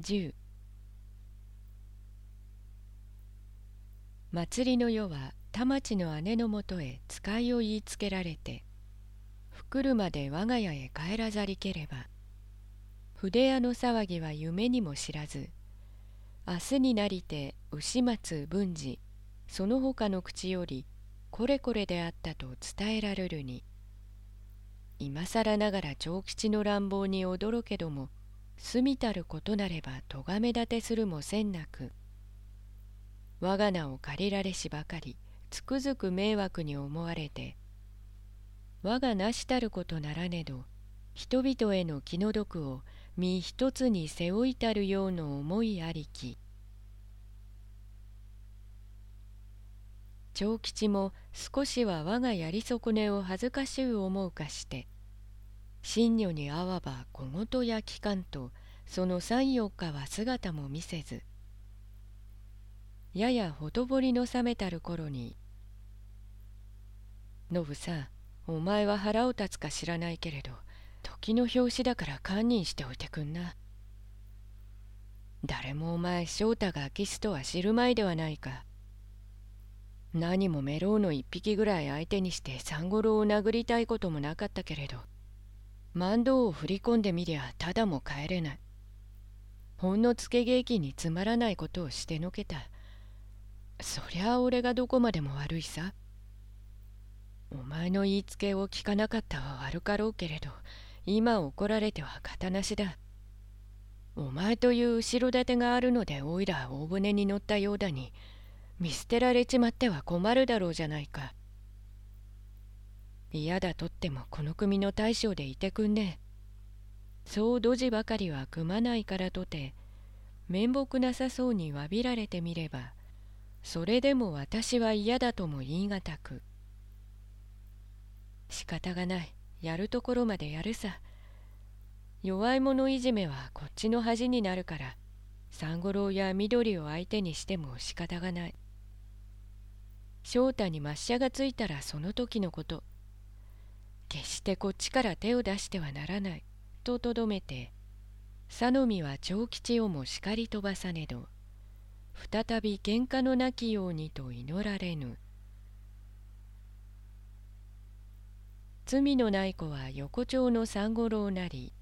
10祭りの夜は田町の姉のもとへ使いを言いつけられてふくるまで我が家へ帰らざりければ筆屋の騒ぎは夢にも知らず明日になりて牛松文治その他の口よりこれこれであったと伝えられるに。今更ながら長吉の乱暴に驚けども住みたることなれば咎め立てするもせんなく我が名を借りられしばかりつくづく迷惑に思われて我がなしたることならねど人々への気の毒を身一つに背負いたるようの思いありき。長吉も少しは我がやり損ねを恥ずかしゅう思うかして神女にあわば小言や聞かんとその三四日は姿も見せずややほとぼりの冷めたる頃に「ノブさんお前は腹を立つか知らないけれど時の拍子だから堪忍しておいてくんな。誰もお前翔太がキスとは知るまいではないか。何もメロウの一匹ぐらい相手にしてサンゴロを殴りたいこともなかったけれど万道を振り込んでみりゃただも帰れない。ほんのつけ劇につまらないことをしてのけた。そりゃあ俺がどこまでも悪いさ。お前の言いつけを聞かなかったは悪かろうけれど今怒られては型なしだ。お前という後ろ盾があるのでおいら大船に乗ったようだに見捨てられちまっては困るだろうじゃないか。嫌だとってもこの組の大将でいてくんね。そうドジばかりは組まないからとて面目なさそうにわびられてみればそれでも私は嫌だとも言い難く。仕方がない。やるところまでやるさ。弱い者いじめはこっちの恥になるからサンゴロウや緑を相手にしても仕方がない。翔太に抹茶がついたらその時のこと。決してこっちから手を出してはならない。ととどめて佐野美は長吉をも叱り飛ばさねど。再び喧嘩のなきようにと祈られぬ。罪のない子は横丁の三五郎なり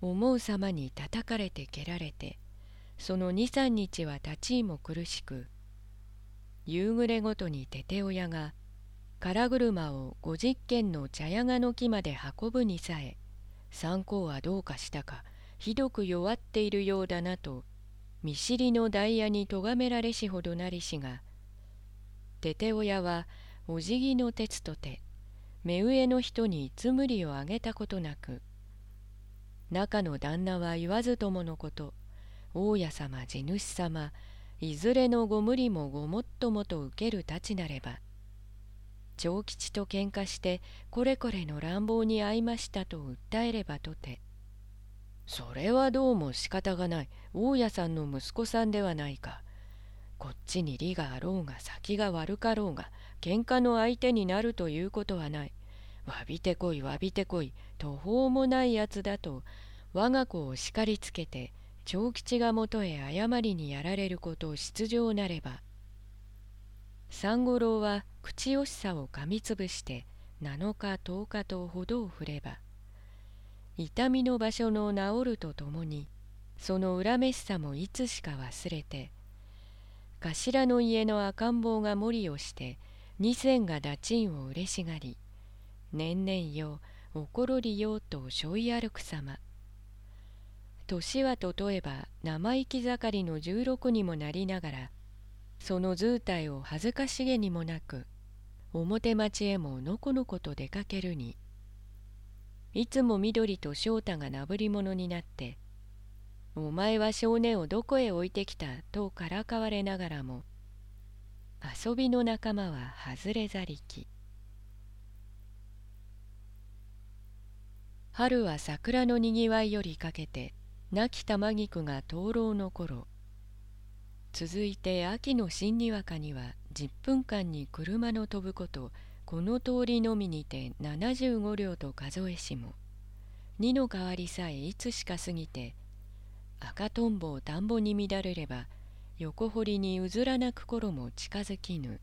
思う様に叩かれて蹴られてその二三日は立ち居も苦しく夕暮れごとにてて親が空車を五十軒の茶屋がの木まで運ぶにさえ参考はどうかしたかひどく弱っているようだなと見知りのダイヤに咎められしほどなりしがてて親はお辞儀の鉄とて目上の人につむりをあげたことなく中の旦那は言わずとものこと大家様地主様いずれのご無理もごもっともと受けるたちなれば長吉と喧嘩してこれこれの乱暴に遭いましたと訴えればとて。それはどうも仕方がない。大家さんの息子さんではないか。こっちに利があろうが先が悪かろうが喧嘩の相手になるということはない。わびてこいわびてこい途方もないやつだと我が子を叱りつけて長吉がもとへ誤りにやられることを出場なれば三五郎は口惜しさをかみつぶして7日10日とほどを振れば痛みの場所の治るとともにその恨めしさもいつしか忘れて頭の家の赤ん坊が森りをして二千が駄賃を嬉しがり年々よおころりよとしょい歩く様。年は例えば生意気盛りの十六にもなりながらその図体を恥ずかしげにもなく表町へものこのこと出かけるに。いつも緑と翔太がなぶり者になって「お前は少年をどこへ置いてきた」とからかわれながらも遊びの仲間は外れざりき。春は桜のにぎわいよりかけて亡き玉菊が灯籠の頃続いて秋の新にわかには10分間に車の飛ぶことこの通りのみにて75両と数えしも。2の代わりさえいつしか過ぎて赤とんぼを田んぼに乱れれば横堀にうずらなく頃も近づきぬ。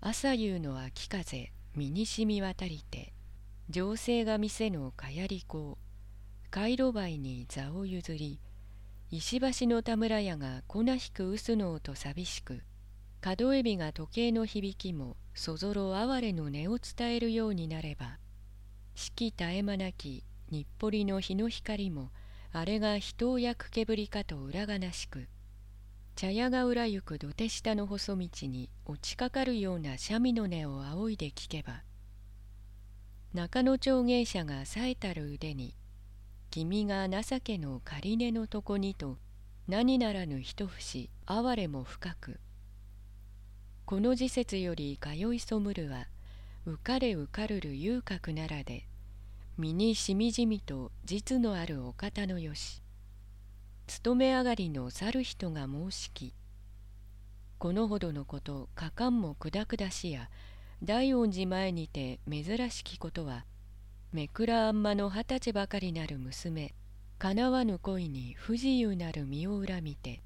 朝夕の秋風身にしみ渡りて情勢が店のかやり子回路梅に座を譲り石橋の田村屋が粉引く薄の音寂しく角エビが時計の響きもそぞろ哀れの音を伝えるようになれば四季絶え間なき日暮里の日の光もあれが人を焼く煙かと裏がなしく茶屋が裏行く土手下の細道に落ちかかるような三味の音を仰いで聞けば中野町芸者が冴えたる腕に「君が情けの仮根の床に」と何ならぬ一節哀れも深く。この時節より通いそむるは浮かれ浮かるる遊郭ならで身にしみじみと実のあるお方のよし。勤め上がりの去る人が申しきこのほどのことかかんもくだくだしや大恩寺前にて珍しきことはめくらあんまの二十歳ばかりなる娘かなわぬ恋に不自由なる身を恨みて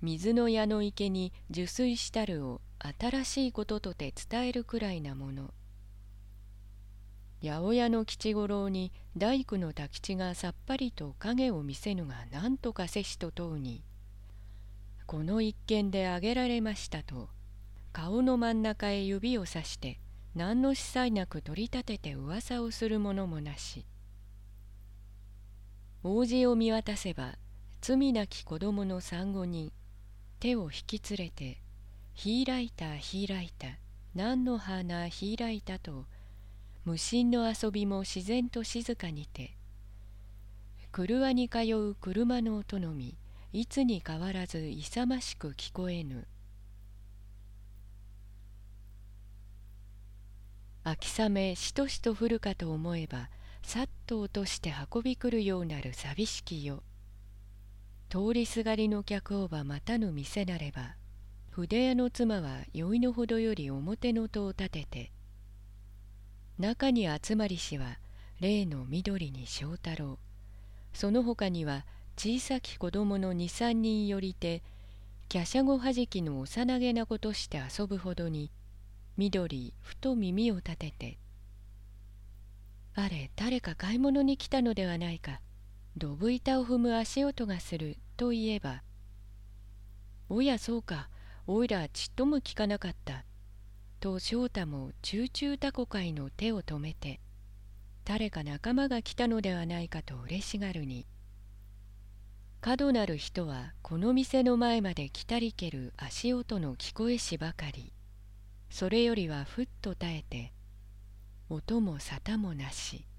水の矢の池に受水したるを新しいこととて伝えるくらいなもの。八百屋の吉五郎に大工の太吉がさっぱりと影を見せぬが何とかせしと問うに「この一件で挙げられました」と顔の真ん中へ指をさして何の司祭なく取り立てて噂をする者もなし。王子を見渡せば罪なき子供の産後人手を引き連れて「開いた開いた何の花開いた」と無心の遊びも自然と静かにて車に通う車の音のみいつに変わらず勇ましく聞こえぬ。秋雨しとしと降るかと思えばさっと落として運び来るようなる寂しきよ通りすがりの客をば待たぬ店なれば筆屋の妻は酔いのほどより表の戸を立てて中に集まりしは例の緑に正太郎。その他には小さき子供の二三人よりて華奢語はじきの幼げなことして遊ぶほどに緑ふと耳を立てて「あれ誰か買い物に来たのではないか。どぶ板を踏む足音がする」と言えば「おやそうか。おいらちっとも聞かなかった」と翔太もチューチュータコ会の手を止めて誰か仲間が来たのではないかと嬉しがるに角なる人はこの店の前まで来たりける足音の聞こえしばかり。それよりはふっと耐えて音も沙汰もなし。